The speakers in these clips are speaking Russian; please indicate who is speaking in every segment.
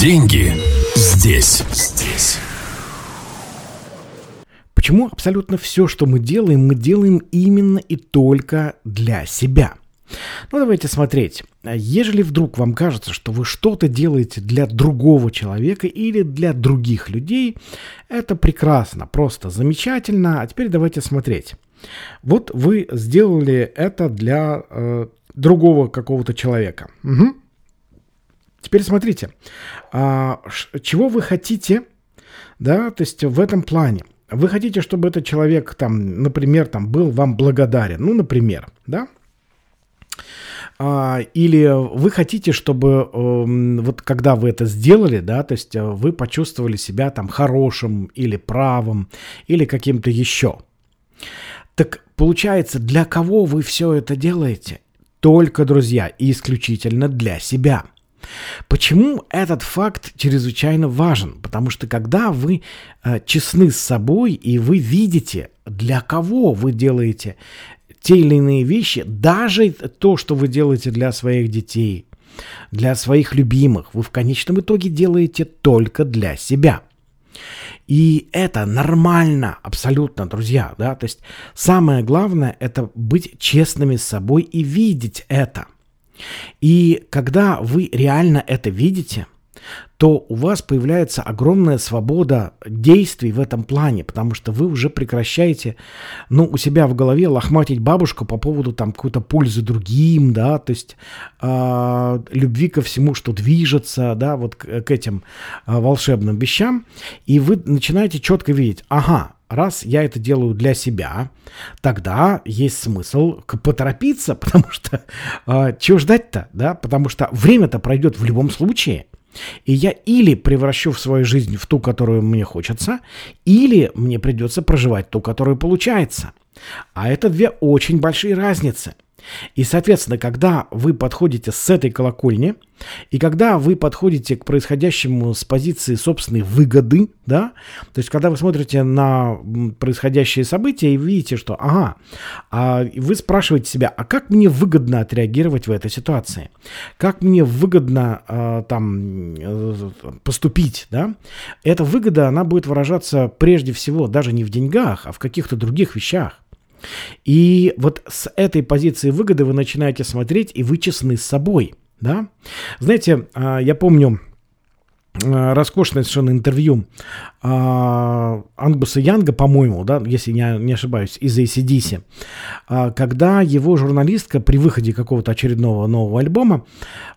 Speaker 1: Деньги здесь, здесь.
Speaker 2: Почему абсолютно все, что мы делаем, мы делаем именно и только для себя? Ну, давайте смотреть. Ежели вдруг вам кажется, что вы что-то делаете для другого человека или для других людей, это прекрасно, просто замечательно. А теперь давайте смотреть. Вот вы сделали это для э, другого какого-то человека. Угу. Теперь смотрите, а, чего вы хотите, да, то есть в этом плане. Вы хотите, чтобы этот человек, там, например, там, был вам благодарен, ну, например, да, а, или вы хотите, чтобы э, вот когда вы это сделали, да, то есть вы почувствовали себя там хорошим или правым или каким-то еще. Так получается, для кого вы все это делаете? Только, друзья, и исключительно для себя. Почему этот факт чрезвычайно важен? Потому что когда вы э, честны с собой и вы видите, для кого вы делаете те или иные вещи, даже то, что вы делаете для своих детей, для своих любимых, вы в конечном итоге делаете только для себя. И это нормально, абсолютно, друзья, да, то есть самое главное это быть честными с собой и видеть это. И когда вы реально это видите, то у вас появляется огромная свобода действий в этом плане, потому что вы уже прекращаете, ну, у себя в голове лохматить бабушку по поводу там какой-то пользы другим, да, то есть э, любви ко всему, что движется, да, вот к, к этим э, волшебным вещам, и вы начинаете четко видеть, ага, раз я это делаю для себя, тогда есть смысл поторопиться, потому что э, чего ждать-то, да, потому что время-то пройдет в любом случае. И я или превращу в свою жизнь в ту, которую мне хочется, или мне придется проживать ту, которую получается. А это две очень большие разницы. И, соответственно, когда вы подходите с этой колокольни, и когда вы подходите к происходящему с позиции собственной выгоды, да, то есть когда вы смотрите на происходящие события и видите, что, ага, а вы спрашиваете себя, а как мне выгодно отреагировать в этой ситуации? Как мне выгодно э, там э, поступить, да? Эта выгода, она будет выражаться прежде всего даже не в деньгах, а в каких-то других вещах. И вот с этой позиции выгоды вы начинаете смотреть, и вы честны с собой. Да? Знаете, а, я помню а, роскошное совершенно интервью а, Ангуса Янга, по-моему, да, если я не ошибаюсь, из ACDC, когда его журналистка при выходе какого-то очередного нового альбома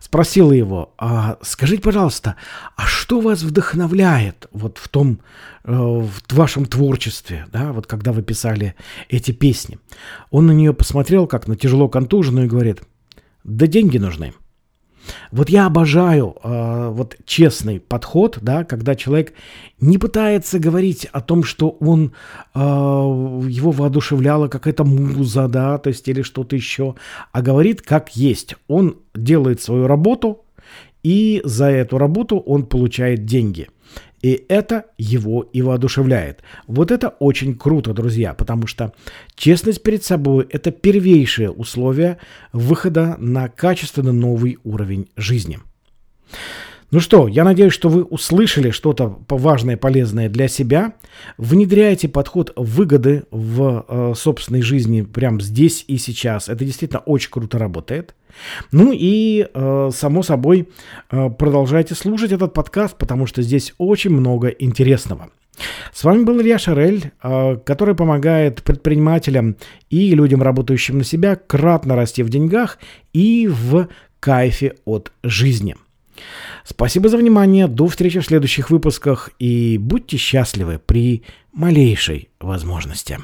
Speaker 2: спросила его, скажите, пожалуйста, а что вас вдохновляет вот в том, э, в вашем творчестве, да, вот когда вы писали эти песни? Он на нее посмотрел, как на тяжело контуженную, и говорит, да деньги нужны. Вот я обожаю э, вот честный подход, да, когда человек не пытается говорить о том, что он э, его воодушевляла какая-то муза, да, то есть или что-то еще, а говорит как есть. Он делает свою работу, и за эту работу он получает деньги. И это его и воодушевляет. Вот это очень круто, друзья, потому что честность перед собой – это первейшее условие выхода на качественно новый уровень жизни. Ну что, я надеюсь, что вы услышали что-то важное, полезное для себя. Внедряйте подход выгоды в э, собственной жизни прямо здесь и сейчас. Это действительно очень круто работает. Ну и, э, само собой, э, продолжайте слушать этот подкаст, потому что здесь очень много интересного. С вами был Илья Шарель, э, который помогает предпринимателям и людям, работающим на себя, кратно расти в деньгах и в кайфе от жизни. Спасибо за внимание, до встречи в следующих выпусках и будьте счастливы при малейшей возможности.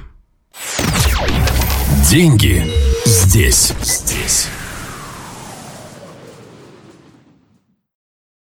Speaker 1: Деньги здесь, здесь.